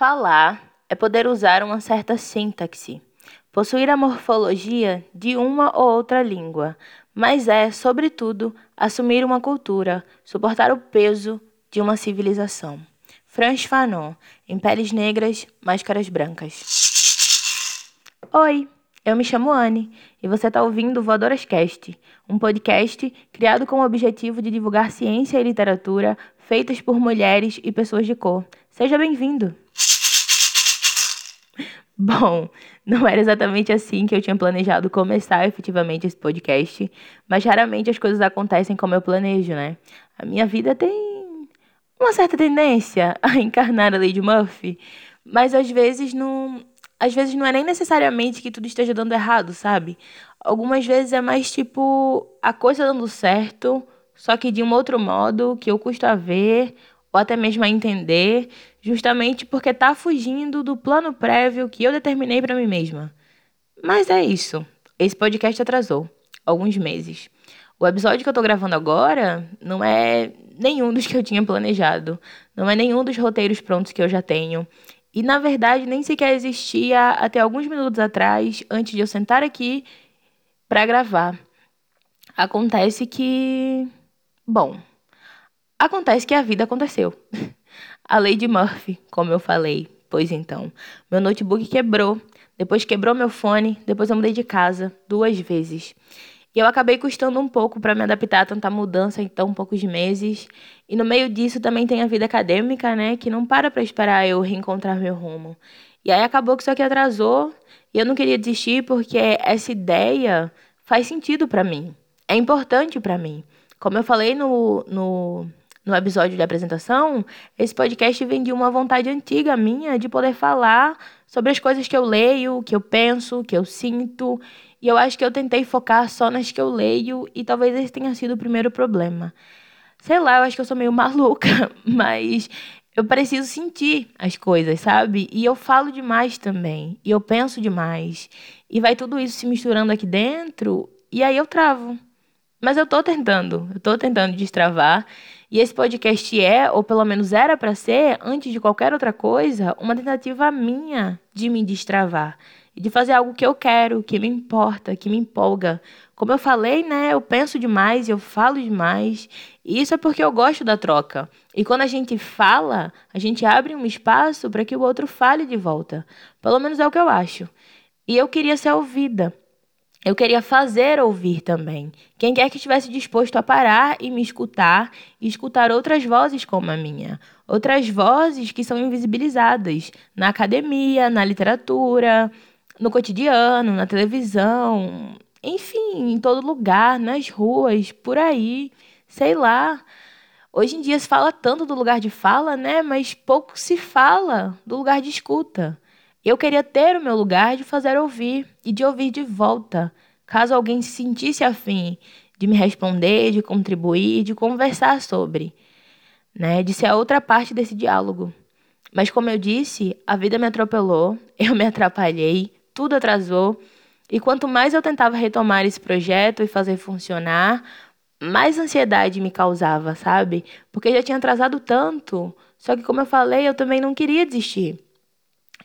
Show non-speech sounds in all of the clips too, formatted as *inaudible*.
Falar é poder usar uma certa sintaxe, possuir a morfologia de uma ou outra língua, mas é, sobretudo, assumir uma cultura, suportar o peso de uma civilização. Franz Fanon, em Peles Negras, Máscaras Brancas. Oi, eu me chamo Anne e você está ouvindo o Voadoras Cast, um podcast criado com o objetivo de divulgar ciência e literatura feitas por mulheres e pessoas de cor. Seja bem-vindo! Bom, não era exatamente assim que eu tinha planejado começar efetivamente esse podcast, mas raramente as coisas acontecem como eu planejo, né? A minha vida tem uma certa tendência *laughs* a encarnar a Lady Murphy, mas às vezes não, às vezes não é nem necessariamente que tudo esteja dando errado, sabe? Algumas vezes é mais tipo a coisa dando certo, só que de um outro modo que eu custo a ver ou até mesmo a entender, justamente porque está fugindo do plano prévio que eu determinei para mim mesma. Mas é isso. Esse podcast atrasou alguns meses. O episódio que eu estou gravando agora não é nenhum dos que eu tinha planejado, não é nenhum dos roteiros prontos que eu já tenho. E na verdade nem sequer existia até alguns minutos atrás, antes de eu sentar aqui para gravar. Acontece que, bom, Acontece que a vida aconteceu. *laughs* A lei de Murphy, como eu falei. Pois então, meu notebook quebrou, depois quebrou meu fone, depois eu mudei de casa duas vezes. E eu acabei custando um pouco para me adaptar a tanta mudança em tão poucos meses. E no meio disso também tem a vida acadêmica, né, que não para para esperar eu reencontrar meu rumo. E aí acabou que isso aqui atrasou, e eu não queria desistir porque essa ideia faz sentido para mim. É importante para mim. Como eu falei no, no no episódio de apresentação, esse podcast vem de uma vontade antiga minha de poder falar sobre as coisas que eu leio, que eu penso, que eu sinto. E eu acho que eu tentei focar só nas que eu leio e talvez esse tenha sido o primeiro problema. Sei lá, eu acho que eu sou meio *laughs* maluca, mas eu preciso sentir as coisas, sabe? E eu falo demais também, e eu penso demais. E vai tudo isso se misturando aqui dentro, e aí eu travo. Mas eu tô tentando, eu tô tentando destravar. E esse podcast é, ou pelo menos era para ser, antes de qualquer outra coisa, uma tentativa minha de me destravar. E de fazer algo que eu quero, que me importa, que me empolga. Como eu falei, né? Eu penso demais, eu falo demais. E isso é porque eu gosto da troca. E quando a gente fala, a gente abre um espaço para que o outro fale de volta. Pelo menos é o que eu acho. E eu queria ser ouvida. Eu queria fazer ouvir também. Quem quer que estivesse disposto a parar e me escutar e escutar outras vozes como a minha. Outras vozes que são invisibilizadas na academia, na literatura, no cotidiano, na televisão, enfim, em todo lugar, nas ruas, por aí, sei lá. Hoje em dia se fala tanto do lugar de fala, né? Mas pouco se fala do lugar de escuta. Eu queria ter o meu lugar de fazer ouvir e de ouvir de volta, caso alguém se sentisse afim de me responder, de contribuir, de conversar sobre, né, de ser a outra parte desse diálogo. Mas como eu disse, a vida me atropelou, *laughs* eu me atrapalhei, tudo atrasou, e quanto mais eu tentava retomar esse projeto e fazer funcionar, mais ansiedade me causava, sabe? Porque já tinha atrasado tanto. Só que como eu falei, eu também não queria desistir.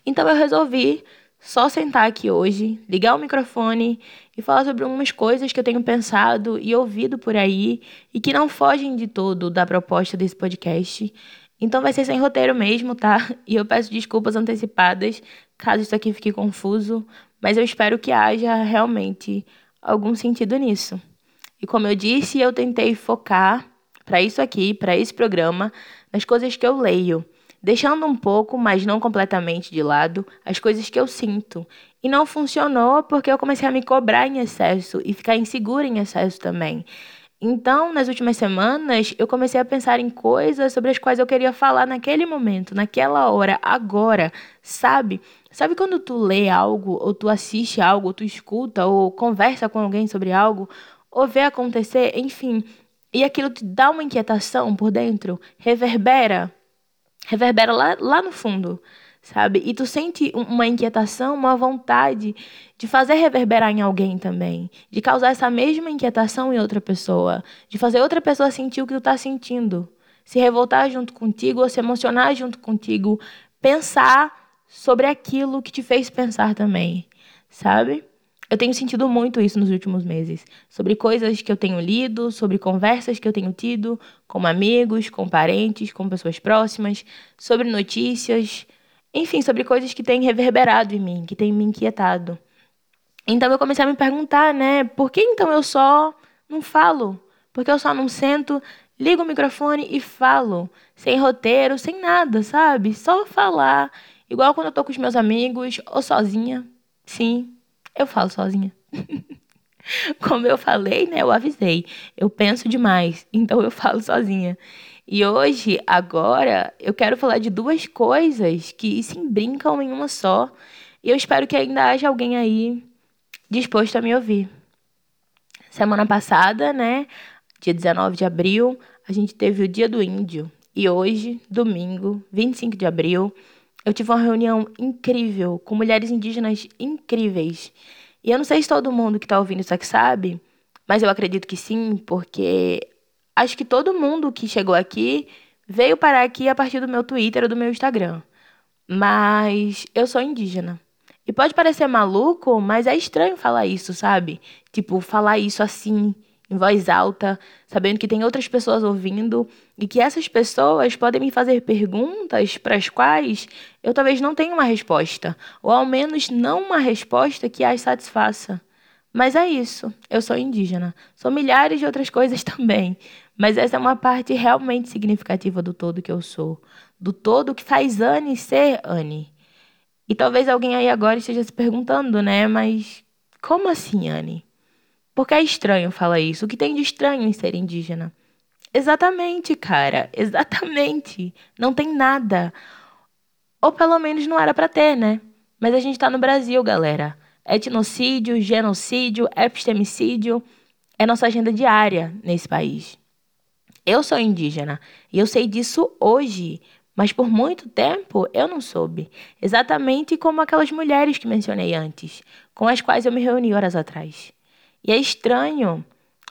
Então eu resolvi só sentar aqui hoje, ligar o microfone e falar sobre algumas coisas que eu tenho pensado e ouvido por aí e que não fogem de todo da proposta desse podcast. Então vai ser sem roteiro mesmo, tá? *laughs* E eu peço desculpas antecipadas caso isso aqui fique confuso, mas eu espero que haja realmente algum sentido nisso. E como eu disse, eu tentei focar para isso aqui, para esse programa, nas coisas que eu leio deixando um pouco, mas não completamente de lado, as coisas que eu sinto. E não funcionou porque eu comecei a me cobrar em excesso e ficar insegura em excesso também. Então, nas últimas semanas, eu comecei a pensar em coisas sobre as quais eu queria falar naquele momento, naquela hora, agora, sabe? Sabe quando tu lê algo, ou tu assiste algo, ou tu escuta, ou conversa com alguém sobre algo, ou vê acontecer, enfim, e aquilo te dá uma inquietação por dentro, reverbera reverbera lá, lá no fundo, sabe? E tu sente uma inquietação, uma vontade de fazer reverberar em alguém também, de causar essa mesma inquietação em outra pessoa, de fazer outra pessoa sentir o que tu tá sentindo, se revoltar junto contigo ou se emocionar junto contigo pensar sobre aquilo que te fez pensar também, sabe? Eu tenho sentido muito isso nos últimos meses, sobre coisas que eu tenho lido, sobre conversas que eu tenho tido com amigos, com parentes, com pessoas próximas, sobre notícias, enfim, sobre coisas que têm reverberado em mim, que têm me inquietado. Então eu comecei a me perguntar, né, por que então eu só não falo? Porque eu só não sento, ligo o microfone e falo, sem roteiro, sem nada, sabe? Só falar, igual quando eu tô com os meus amigos ou sozinha. Sim, eu falo sozinha. *laughs* Como eu falei, né? Eu avisei. Eu penso demais, então eu falo sozinha. E hoje, agora, eu quero falar de duas coisas que se brincam em uma só. E eu espero que ainda haja alguém aí disposto a me ouvir. Semana passada, né? Dia 19 de abril, a gente teve o Dia do Índio. E hoje, domingo, 25 de abril, eu tive uma reunião incrível com mulheres indígenas incríveis. E eu não sei se todo mundo que está ouvindo isso aqui sabe, mas eu acredito que sim, porque acho que todo mundo que chegou aqui veio parar aqui a partir do meu Twitter ou do meu Instagram. Mas eu sou indígena. E pode parecer maluco, mas é estranho falar isso, sabe? Tipo, falar isso assim, em voz alta, sabendo que tem outras pessoas ouvindo e que essas pessoas podem me fazer perguntas para as quais eu talvez não tenha uma resposta, ou ao menos não uma resposta que as satisfaça. Mas é isso, eu sou indígena. Sou milhares de outras coisas *laughs* também, mas essa é uma parte realmente significativa do todo que eu sou, do todo que faz Anne ser Anne. E talvez alguém aí agora esteja se perguntando, né? Mas como assim, Anne? Porque é estranho falar isso. O que tem de estranho em ser indígena? Exatamente, cara. *laughs* Exatamente. Não tem nada. Ou pelo menos não era para ter, né? Mas a gente tá no Brasil, galera. Etnocídio, genocídio, epistemicídio é nossa agenda diária nesse país. Eu sou indígena e eu sei disso hoje, mas por muito tempo eu não soube. Exatamente como aquelas mulheres que mencionei antes, com as quais eu me reuni horas atrás. E é estranho,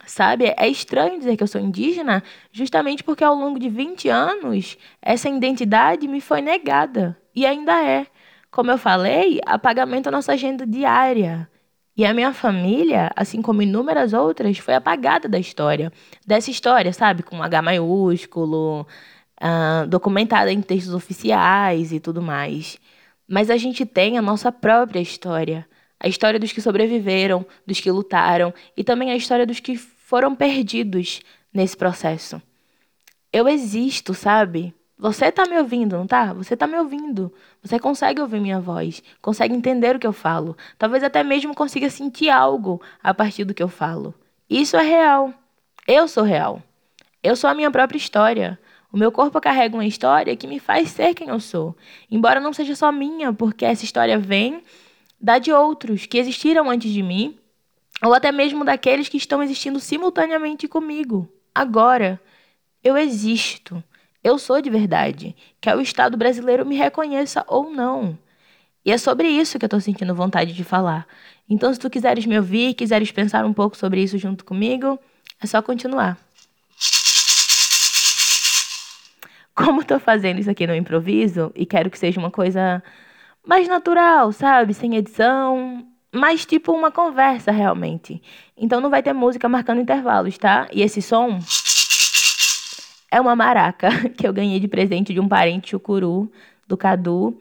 sabe? É estranho dizer que eu sou indígena, justamente porque ao longo de 20 anos essa identidade me foi negada. E ainda é. Como eu falei, apagamento é nossa agenda diária. E a minha família, assim como inúmeras outras, foi apagada da história. Dessa história, sabe? Com H maiúsculo, uh, documentada em textos oficiais e tudo mais. Mas a gente tem a nossa própria história a história dos que sobreviveram, dos que lutaram e também a história dos que foram perdidos nesse processo. Eu existo, sabe? Você tá me ouvindo, não tá? Você tá me ouvindo. Você consegue ouvir minha voz, consegue entender o que eu falo, talvez até mesmo consiga sentir algo a partir do que eu falo. Isso é real. Eu sou real. Eu sou a minha própria história. O meu corpo carrega uma história que me faz ser quem eu sou, embora não seja só minha, porque essa história vem da de outros que existiram antes de mim, ou até mesmo daqueles que estão existindo simultaneamente comigo. Agora, eu existo. Eu sou de verdade. Quer o Estado brasileiro me reconheça ou não. E é sobre isso que eu estou sentindo vontade de falar. Então, se tu quiseres me ouvir, quiseres pensar um pouco sobre isso junto comigo, é só continuar. Como estou fazendo isso aqui no improviso e quero que seja uma coisa mais natural, sabe? Sem edição, mais tipo uma conversa realmente. Então não vai ter música marcando intervalos, tá? E esse som é uma maraca *laughs* que eu ganhei de presente de um parente chucuru do Cadu.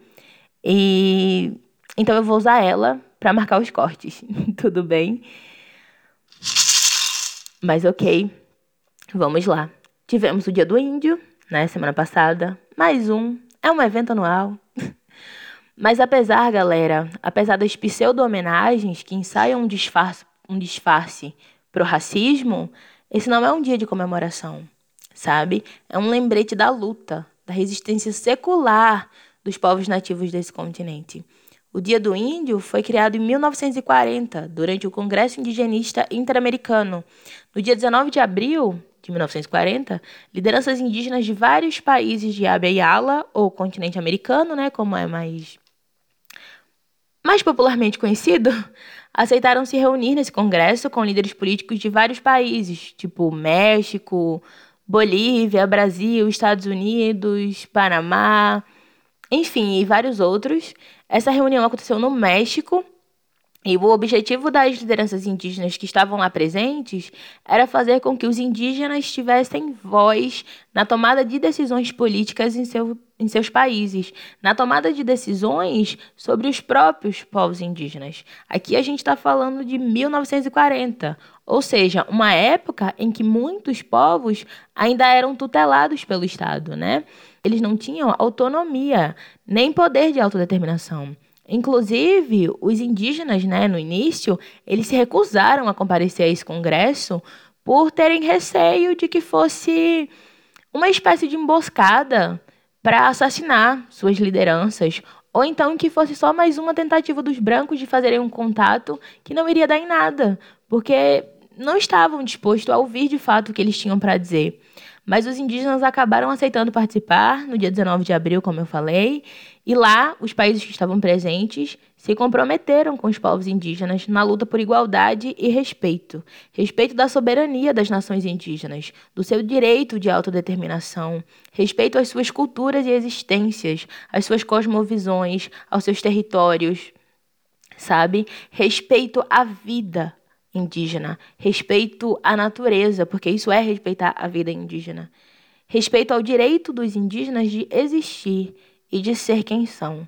E então eu vou usar ela para marcar os cortes. *laughs* Tudo bem? Mas OK. Vamos lá. Tivemos o Dia do Índio, né, semana passada. Mais um. É um evento anual. Mas apesar, galera, apesar das pseudo-homenagens que ensaiam um disfarce, um disfarce pro racismo, esse não é um dia de comemoração, sabe? É um lembrete da luta, da resistência secular dos povos nativos desse continente. O Dia do Índio foi criado em 1940, durante o Congresso Indigenista Interamericano. No dia 19 de abril de 1940, lideranças indígenas de vários países de Abya ou continente americano, né, como é mais mais popularmente conhecido, *laughs* aceitaram se reunir nesse congresso com líderes políticos de vários países, tipo México, Bolívia, Brasil, Estados Unidos, Panamá, enfim, e vários outros. Essa reunião aconteceu no México e o objetivo das lideranças indígenas que estavam lá presentes era fazer com que os indígenas tivessem voz na tomada de decisões políticas em, seu, em seus países, na tomada de decisões sobre os próprios povos indígenas. Aqui a gente está falando de 1940, ou seja, uma época em que muitos povos ainda eram tutelados pelo Estado, né? Eles não tinham autonomia nem poder de autodeterminação. Inclusive, os indígenas, né, no início, eles se recusaram a comparecer a esse congresso por terem receio de que fosse uma espécie de emboscada para assassinar suas lideranças, ou então que fosse só mais uma tentativa dos brancos de fazerem um contato que não iria dar em nada, porque não estavam dispostos a ouvir de fato o que eles tinham para dizer. Mas os indígenas acabaram aceitando participar no dia 19 de abril, como eu falei, e lá os países que estavam presentes se comprometeram com os povos indígenas na luta por igualdade e respeito. Respeito da soberania das nações indígenas, do seu direito de autodeterminação, respeito às suas culturas e existências, às suas cosmovisões, aos seus territórios, sabe? Respeito à vida, indígena, respeito à natureza, porque isso é respeitar a vida indígena, respeito ao direito dos indígenas de existir e de ser quem são.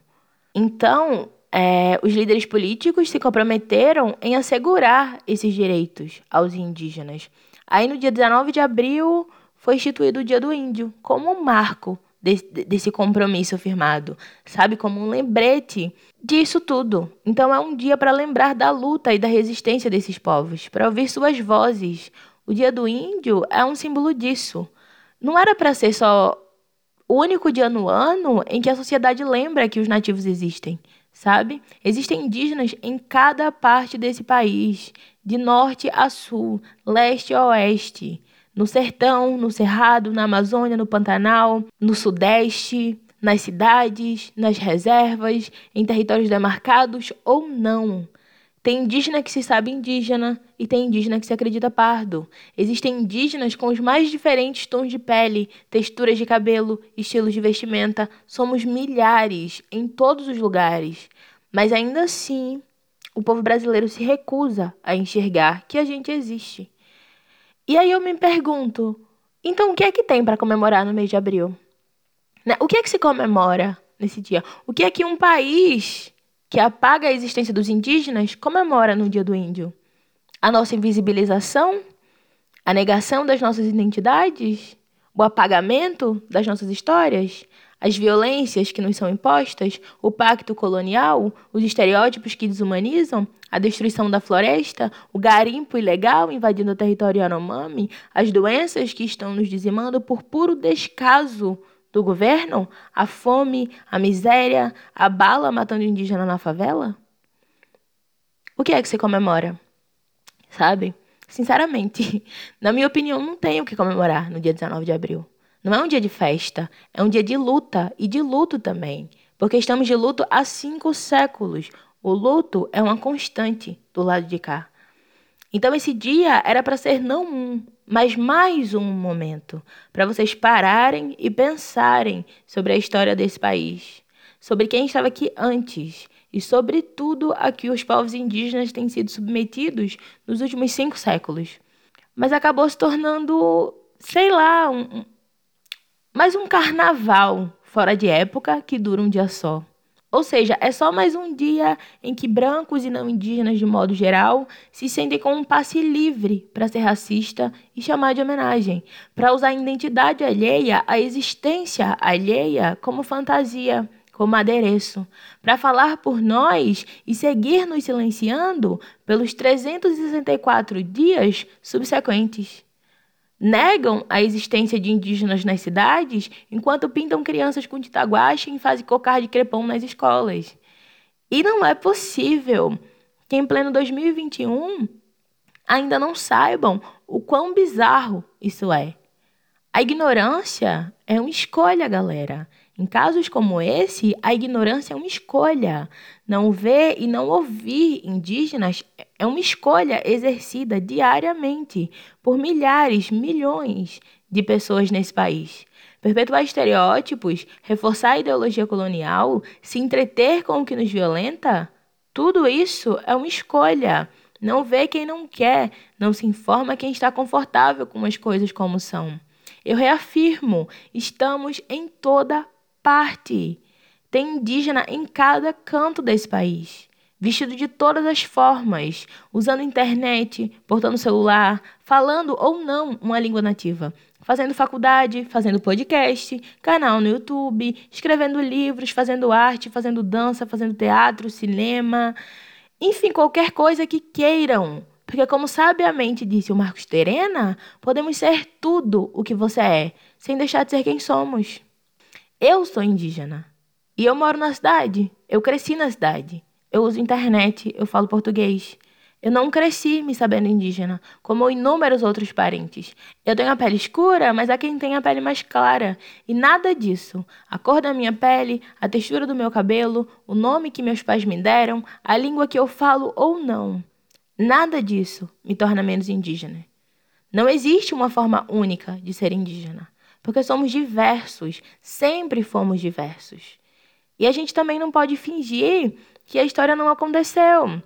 Então, é, os líderes políticos se comprometeram em assegurar esses direitos aos indígenas. Aí, no dia 19 de abril, foi instituído o Dia do Índio como um marco desse, desse compromisso firmado, sabe? Como um lembrete disso tudo. Então é um dia para lembrar da luta e da resistência desses povos, para ouvir suas vozes. O Dia do Índio é um símbolo disso. Não era para ser só o único dia no ano em que a sociedade lembra que os nativos existem, sabe? Existem indígenas em cada parte desse país, de norte a sul, leste a oeste no sertão, no cerrado, na Amazônia, no Pantanal, no Sudeste, nas cidades, nas reservas, em territórios demarcados ou não. Tem indígena que se sabe indígena e tem indígena que se acredita pardo. Existem indígenas com os mais diferentes tons de pele, texturas de cabelo, estilos de vestimenta. Somos milhares em todos os lugares. Mas ainda assim, o povo brasileiro se recusa a enxergar que a gente existe. E aí eu me pergunto, então o que é que tem para comemorar no mês de abril? Né? O que é que se comemora nesse dia? O que é que um país que apaga a existência dos indígenas comemora no Dia do Índio? A nossa invisibilização? A negação das nossas identidades? O apagamento das nossas histórias? As violências que nos são impostas, o pacto colonial, os estereótipos que desumanizam, a destruição da floresta, o garimpo ilegal invadindo o território Yanomami, as doenças que estão nos dizimando por puro descaso do governo, a fome, a miséria, a bala matando indígena na favela? O que é que se comemora? Sabe? Sinceramente, *laughs* na minha opinião, não tem o que comemorar no dia 19 de abril. Não é um dia de festa, é um dia de luta e de luto também, porque estamos de luto há cinco séculos. O luto é uma constante do lado de cá. Então esse dia era para ser não um, mas mais um momento para vocês pararem e pensarem sobre a história desse país, sobre quem estava aqui antes e sobre tudo a que os povos indígenas têm sido submetidos nos últimos cinco séculos. Mas acabou se tornando, sei lá, um, mas um carnaval fora de época que dura um dia só. Ou seja, é só mais um dia em que brancos e não indígenas, de modo geral, se sentem com um passe livre para ser racista e chamar de homenagem, para usar a identidade alheia, a existência alheia, como fantasia, como adereço, para falar por nós e seguir nos silenciando pelos 364 dias subsequentes negam a existência de indígenas nas cidades, enquanto pintam crianças com titaguache e fazem cocar de crepom nas escolas. E não é possível que em pleno 2021 ainda não saibam o quão bizarro isso é. A ignorância é uma escolha, galera. Em casos como esse, a ignorância é uma escolha. Não ver e não ouvir indígenas é uma escolha exercida diariamente por milhares, milhões de pessoas nesse país. perpetuar estereótipos, reforçar a ideologia colonial, se entreter com o que nos violenta? Tudo isso é uma escolha. Não vê quem não quer, não se informa quem está confortável com as coisas como são. Eu reafirmo, estamos em toda parte. Tem indígena em cada canto desse país vestido de todas as formas, usando internet, portando celular, falando ou não uma língua nativa, fazendo faculdade, fazendo podcast, canal no YouTube, escrevendo livros, fazendo arte, fazendo dança, fazendo teatro, cinema, enfim, qualquer coisa que queiram. Porque, como sabiamente disse o Marcos Terena, podemos ser tudo o que você é, sem deixar de ser quem somos. Eu sou indígena. E eu moro na cidade. Eu cresci na cidade. Eu uso internet, eu falo português. Eu não cresci me sabendo indígena, como inúmeros outros parentes. Eu tenho a pele escura, mas há quem tem a pele mais clara. E nada disso. A cor da minha pele, a textura do meu cabelo, o nome que meus pais me deram, a língua que eu falo ou não. Nada disso me torna menos indígena. Não existe uma forma única de ser indígena, porque somos diversos, sempre fomos diversos. E a gente também não pode fingir que a história não aconteceu.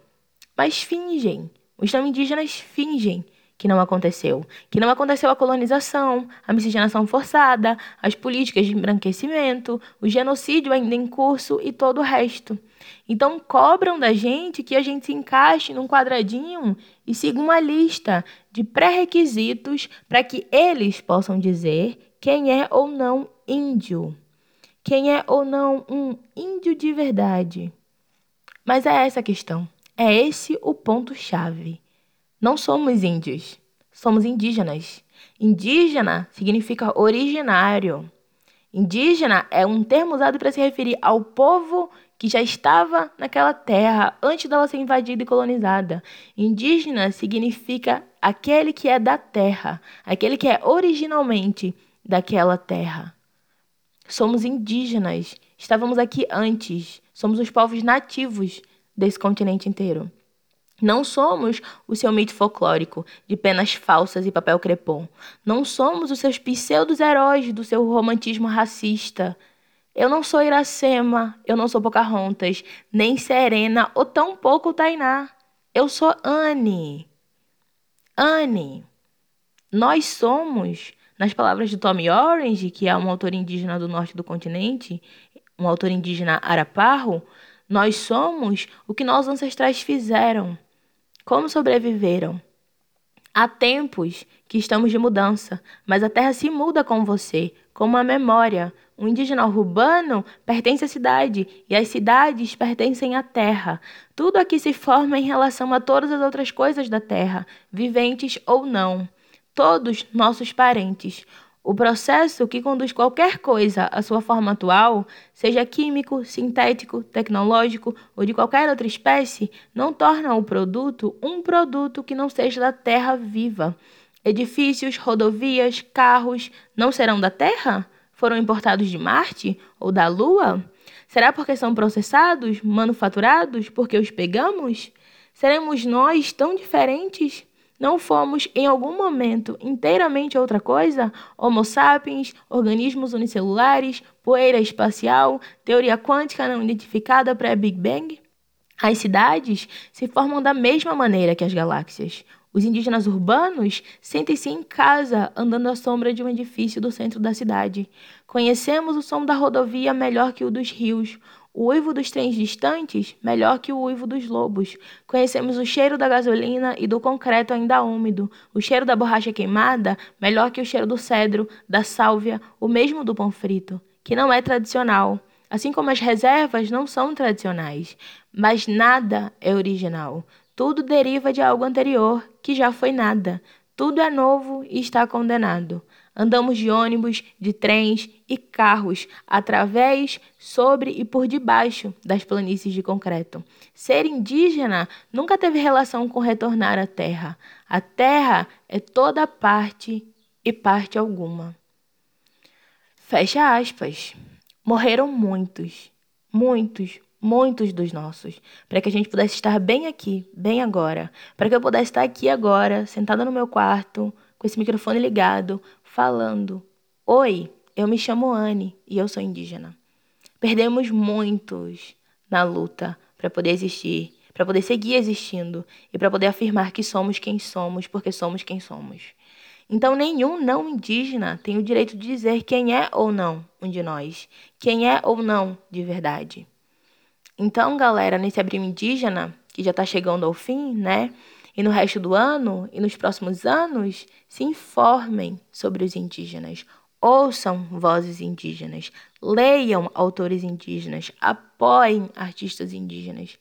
Mas fingem. Os não indígenas fingem que não aconteceu. Que não aconteceu a colonização, a miscigenação forçada, as políticas de embranquecimento, o genocídio ainda em curso e todo o resto. Então cobram da gente que a gente se encaixe num quadradinho e siga uma lista de pré-requisitos para que eles possam dizer quem é ou não índio. Quem é ou não um índio de verdade. Mas é essa a questão. É esse o ponto-chave. Não somos índios, somos indígenas. Indígena significa originário. Indígena é um termo usado para se referir ao povo que já estava naquela terra antes dela ser invadida e colonizada. Indígena significa aquele que é da terra, aquele que é originalmente daquela terra. Somos indígenas, estávamos aqui antes. Somos os povos nativos desse continente inteiro. Não somos o seu mito folclórico de penas falsas e papel crepom. Não somos os seus pseudos heróis do seu romantismo racista. Eu não sou Iracema, eu não sou Pocahontas, nem Serena ou tampouco Tainá. Eu sou Anne. Anne. Nós somos, nas palavras de Tommy Orange, que é um autor indígena do norte do continente, um autor indígena araparro, nós somos o que nossos ancestrais fizeram. Como sobreviveram? Há tempos que estamos de mudança, mas a terra se muda com você, como a memória. O indígena urbano pertence à cidade e as cidades pertencem à terra. Tudo aqui se forma em relação a todas as outras coisas da terra, viventes ou não. Todos nossos parentes. O processo que conduz qualquer coisa à sua forma atual, seja químico, sintético, tecnológico ou de qualquer outra espécie, não torna o produto um produto que não seja da terra viva. Edifícios, rodovias, carros não serão da Terra? Foram importados de Marte ou da Lua? Será porque são processados, manufaturados, porque os pegamos? Seremos nós tão diferentes? Não fomos, em algum momento, inteiramente outra coisa? Homo sapiens, organismos unicelulares, poeira espacial, teoria quântica não identificada pré-Big Bang? As cidades se formam da mesma maneira que as galáxias. Os indígenas urbanos sentem-se em casa, andando à sombra de um edifício do centro da cidade. Conhecemos o som da rodovia melhor que o dos rios, o uivo dos trens distantes melhor que o uivo dos lobos. Conhecemos o cheiro da gasolina e do concreto ainda úmido, o cheiro da borracha queimada melhor que o cheiro do cedro, da sálvia, o mesmo do pão frito, que não é tradicional. Assim como as reservas não são tradicionais, mas nada é original. Tudo deriva de algo anterior, que já foi nada. Tudo é novo e está condenado. Andamos de ônibus, de trens e carros através, sobre e por debaixo das planícies de concreto. Ser indígena nunca teve relação com retornar à terra. A terra é toda parte e parte alguma. Fecha aspas. Morreram muitos, muitos, muitos dos nossos, para que a gente pudesse estar bem aqui, bem agora, para que eu pudesse estar aqui agora, sentada no meu quarto, com esse microfone ligado, falando: Oi, eu me chamo Anne e eu sou indígena. Perdemos muitos na luta para poder existir, para poder seguir existindo e para poder afirmar que somos quem somos porque somos quem somos. Então, nenhum não indígena tem o direito de dizer quem é ou não um de nós, quem é ou não de verdade. Então, galera, nesse abril indígena, que já está chegando ao fim, né? E no resto do ano e nos próximos anos, se informem sobre os indígenas, ouçam vozes indígenas, leiam autores indígenas, apoiem artistas indígenas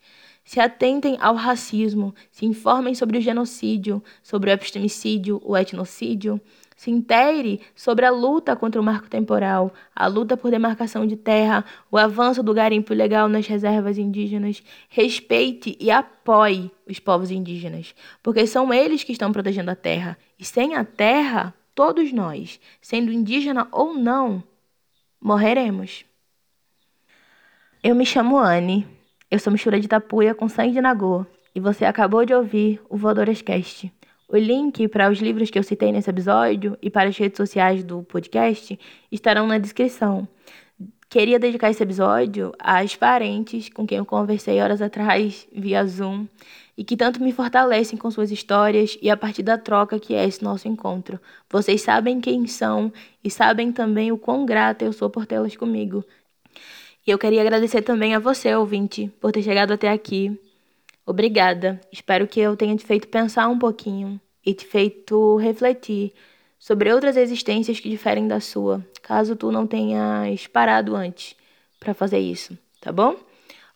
se atentem ao racismo, se informem sobre o genocídio, sobre o epistemicídio, o etnocídio, se inteire sobre a luta contra o marco temporal, a luta por demarcação de terra, o avanço do garimpo ilegal nas reservas indígenas. Respeite e apoie os povos indígenas, porque são eles que estão protegendo a terra. E sem a terra, todos nós, sendo indígena ou não, morreremos. Eu me chamo Anne. Eu sou mistura de tapuia com sangue de nagô e você acabou de ouvir o Voadorescast. O link para os livros que eu citei nesse episódio e para as redes sociais do podcast estarão na descrição. Queria dedicar esse episódio às parentes com quem eu conversei horas atrás via Zoom e que tanto me fortalecem com suas histórias e a partir da troca que é esse nosso encontro. Vocês sabem quem são e sabem também o quão grata eu sou por tê-las comigo. E eu queria agradecer também a você, ouvinte, por ter chegado até aqui. Obrigada. Espero que eu tenha te feito pensar um pouquinho e te feito refletir sobre outras existências que diferem da sua, caso tu não tenhas parado antes para fazer isso, tá bom?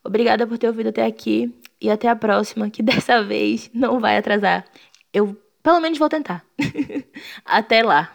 Obrigada por ter ouvido até aqui e até a próxima, que *laughs* dessa vez não vai atrasar. Eu, pelo menos, vou tentar. *laughs* até lá.